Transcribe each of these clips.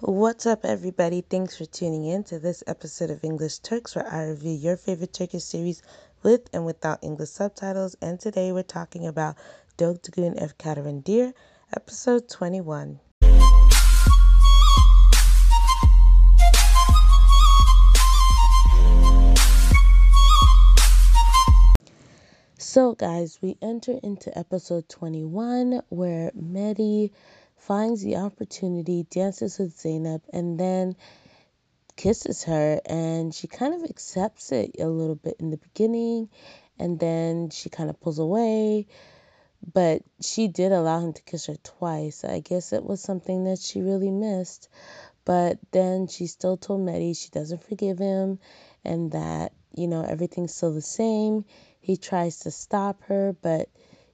What's up, everybody? Thanks for tuning in to this episode of English Turks, where I review your favorite Turkish series with and without English subtitles. And today we're talking about Dogdugun Ev Kaderindir, episode 21. So, guys, we enter into episode 21 where Mehdi finds the opportunity, dances with Zainab, and then kisses her. And she kind of accepts it a little bit in the beginning, and then she kind of pulls away. But she did allow him to kiss her twice. I guess it was something that she really missed. But then she still told Mehdi she doesn't forgive him and that, you know, everything's still the same. He tries to stop her, but,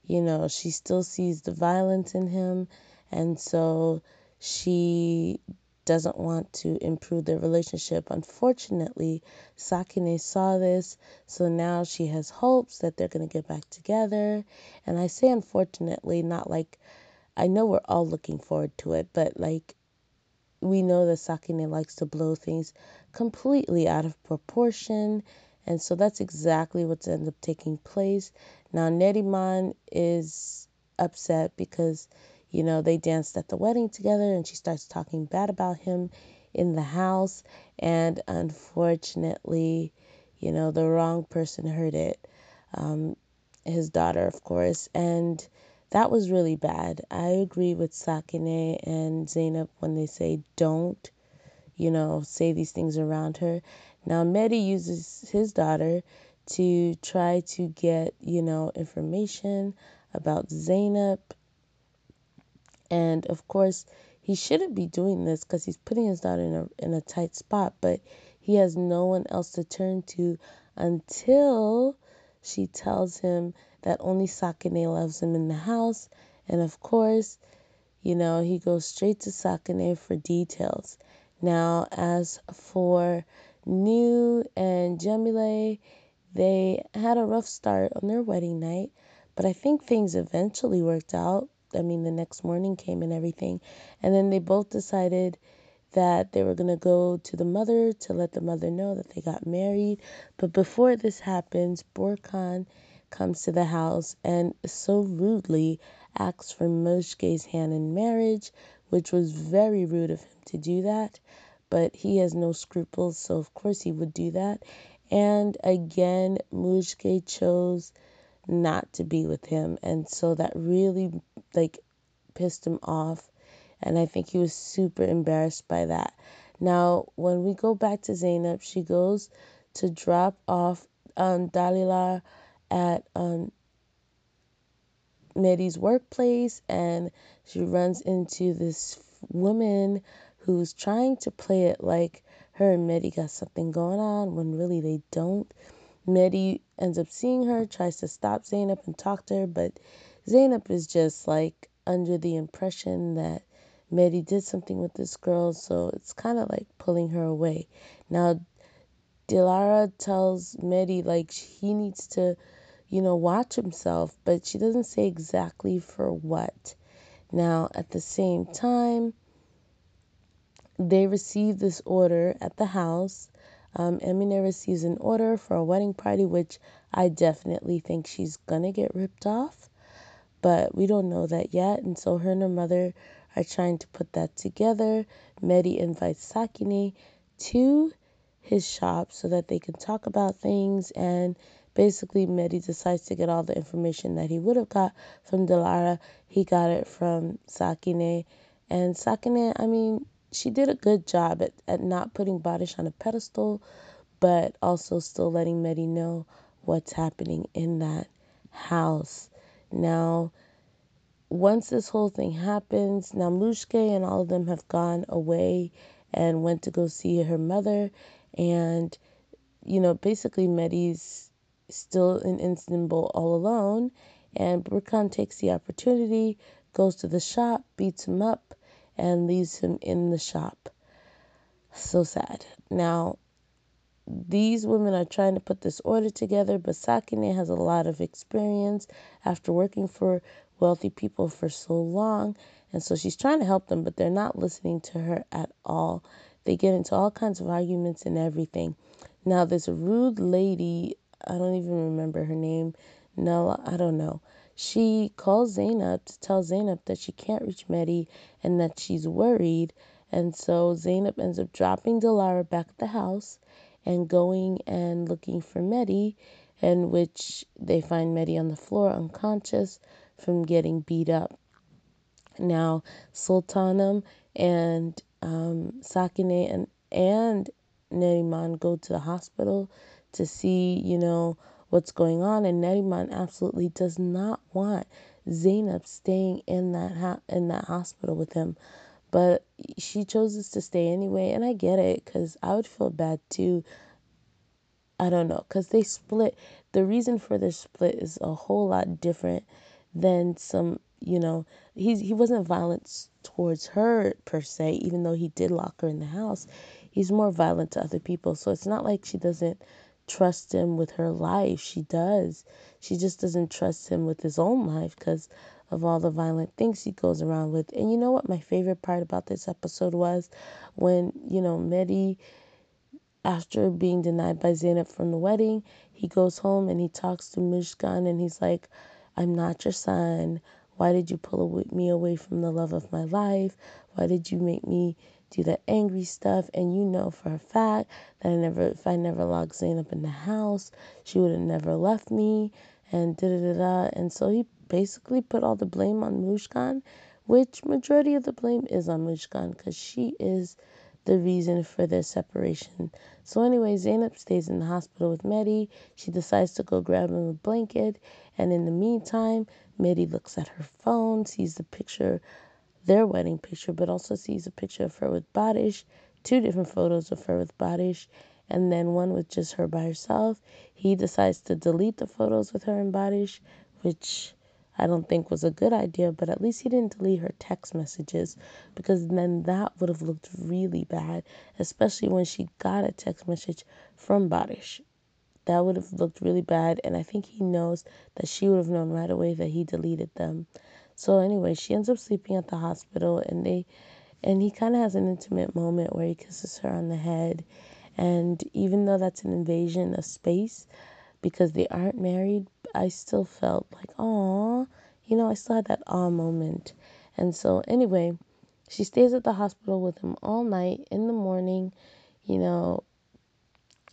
you know, she still sees the violence in him and so she doesn't want to improve their relationship. Unfortunately, Sakine saw this, so now she has hopes that they're going to get back together. And I say unfortunately, not like I know we're all looking forward to it, but like we know that Sakine likes to blow things completely out of proportion. And so that's exactly what's ended up taking place. Now, Neriman is upset because you know, they danced at the wedding together and she starts talking bad about him in the house. And unfortunately, you know, the wrong person heard it. Um, his daughter, of course. And that was really bad. I agree with Sakine and Zainab when they say don't, you know, say these things around her. Now, Mehdi uses his daughter to try to get, you know, information about Zainab and of course, he shouldn't be doing this because he's putting his daughter in a, in a tight spot, but he has no one else to turn to until she tells him that only Sakine loves him in the house. And of course, you know, he goes straight to Sakine for details. Now, as for New and Cemile, they had a rough start on their wedding night, but I think things eventually worked out. I mean, the next morning came and everything. And then they both decided that they were going to go to the mother to let the mother know that they got married. But before this happens, Burkan comes to the house and so rudely asks for Mujge's hand in marriage, which was very rude of him to do that. But he has no scruples, so of course he would do that. And again, Mujge chose not to be with him. And so that really like pissed him off. And I think he was super embarrassed by that. Now, when we go back to Zainab, she goes to drop off um, Dalila at um, Mehdi's workplace and she runs into this woman who's trying to play it like her and Mehdi got something going on when really they don't. Mehdi ends up seeing her, tries to stop Zainab and talk to her, but Zainab is just like under the impression that Mehdi did something with this girl, so it's kind of like pulling her away. Now, Dilara tells Mehdi like he needs to, you know, watch himself, but she doesn't say exactly for what. Now, at the same time, they receive this order at the house um, Emine receives an order for a wedding party, which I definitely think she's gonna get ripped off, but we don't know that yet. And so her and her mother are trying to put that together. Mehdi invites Sakine to his shop so that they can talk about things and basically Mehdi decides to get all the information that he would have got from Dilara. He got it from Sakine. And Sakine, I mean, she did a good job at, at not putting Barış on a pedestal, but also still letting Mehdi know what's happening in that house. Now, once this whole thing happens, Mujge and all of them have gone away and went to go see her mother. And, you know, basically Mehdi's still in Istanbul all alone. And Burkan takes the opportunity, goes to the shop, beats him up, and leaves him in the shop. So sad. Now, these women are trying to put this order together, but Sakine has a lot of experience after working for wealthy people for so long. And so she's trying to help them, but they're not listening to her at all. They get into all kinds of arguments and everything. Now, this rude lady, I don't even remember her name. No, I don't know. She calls Zainab to tell Zainab that she can't reach Mehdi and that she's worried. And so Zainab ends up dropping Dilara back at the house and going and looking for Mehdi, in which they find Mehdi on the floor unconscious from getting beat up. Now, Sultanam and um, Sakine and, and Neriman go to the hospital to see, you know, what's going on. And Neriman absolutely does not want Zainab staying in that ha- in that hospital with him. But she chooses to stay anyway, and I get it because I would feel bad too. I don't know because they split. The reason for their split is a whole lot different than some you know he's he wasn't violent towards her per se even though he did lock her in the house he's more violent to other people so it's not like she doesn't trust him with her life she does she just doesn't trust him with his own life because of all the violent things he goes around with and you know what my favorite part about this episode was when you know Mehdi after being denied by Zainab from the wedding, he goes home and he talks to Mushkan and he's like, I'm not your son. Why did you pull me away from the love of my life? Why did you make me do that angry stuff? And you know for a fact that I never, if I never locked Zainab in the house, she would have never left me. And da da da da. And so he basically put all the blame on Mushkan, which majority of the blame is on Mushkan because she is the reason for their separation. So anyway, Zainab stays in the hospital with Mehdi. She decides to go grab him a blanket, and in the meantime, Mehdi looks at her phone, sees the picture, their wedding picture, but also sees a picture of her with Badish, two different photos of her with Badish, and then one with just her by herself. He decides to delete the photos with her and Badish, which I don't think was a good idea, but at least he didn't delete her text messages because then that would have looked really bad, especially when she got a text message from Badish. That would have looked really bad, and I think he knows that she would have known right away that he deleted them. So anyway, she ends up sleeping at the hospital, and they, and he kind of has an intimate moment where he kisses her on the head, and even though that's an invasion of space, because they aren't married, I still felt like, oh, you know, I still had that awe moment. And so, anyway, she stays at the hospital with him all night. In the morning, you know,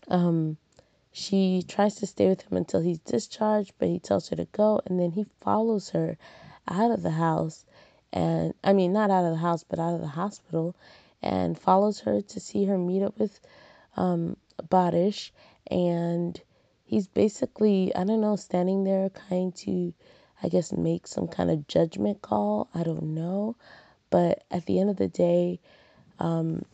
um, she tries to stay with him until he's discharged, but he tells her to go, and then he follows her out of the house. And I mean, not out of the house, but out of the hospital, and follows her to see her meet up with um, Badish. And he's basically, I don't know, standing there trying to, I guess, make some kind of judgment call. I don't know. But at the end of the day, um,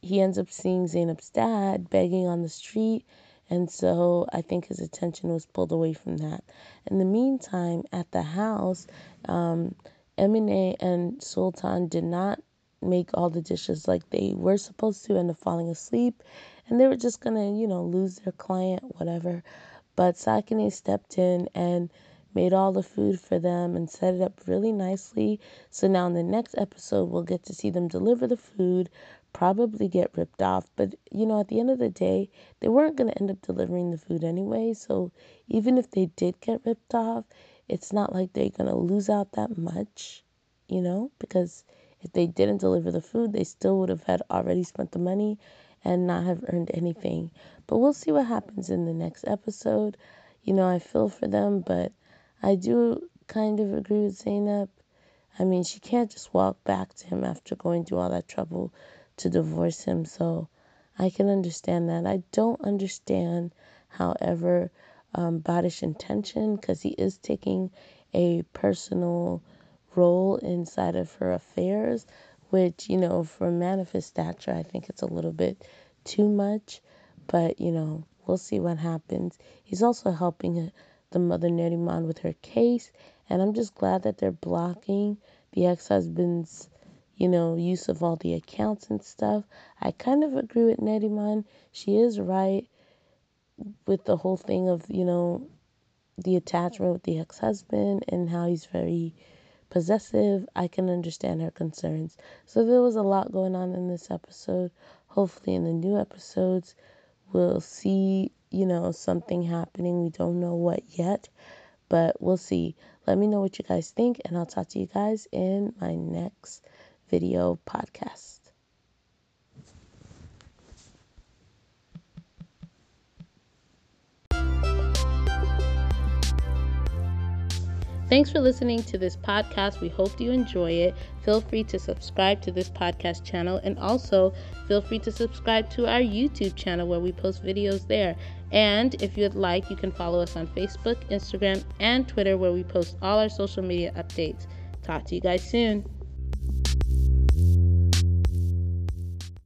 he ends up seeing Zainab's dad begging on the street. And so I think his attention was pulled away from that. In the meantime, at the house, um, Emine and Sultan did not make all the dishes like they were supposed to, end up falling asleep and they were just gonna, you know, lose their client, whatever. But Sakine stepped in and made all the food for them and set it up really nicely. So now in the next episode, we'll get to see them deliver the food, probably get ripped off. But, you know, at the end of the day, they weren't going to end up delivering the food anyway. So even if they did get ripped off, it's not like they're going to lose out that much, you know, because if they didn't deliver the food, they still would have had already spent the money and not have earned anything. But we'll see what happens in the next episode. You know, I feel for them, but I do kind of agree with Zainab. I mean, she can't just walk back to him after going through all that trouble to divorce him. So I can understand that. I don't understand, however, um, intention because he is taking a personal role inside of her affairs which, you know, for manifest stature, I think it's a little bit too much. But, you know, we'll see what happens. He's also helping the mother Neriman with her case. And I'm just glad that they're blocking the ex husband's, you know, use of all the accounts and stuff. I kind of agree with Neriman. She is right with the whole thing of, you know, the attachment with the ex husband and how he's very possessive, I can understand her concerns. So there was a lot going on in this episode. Hopefully, in the new episodes, we'll see, you know, something happening. We don't know what yet, but we'll see. Let me know what you guys think, and I'll talk to you guys in my next video podcast. Thanks for listening to this podcast. We hope you enjoy it. Feel free to subscribe to this podcast channel and also feel free to subscribe to our YouTube channel where we post videos there. And if you'd like, you can follow us on Facebook, Instagram, and Twitter where we post all our social media updates. Talk to you guys soon.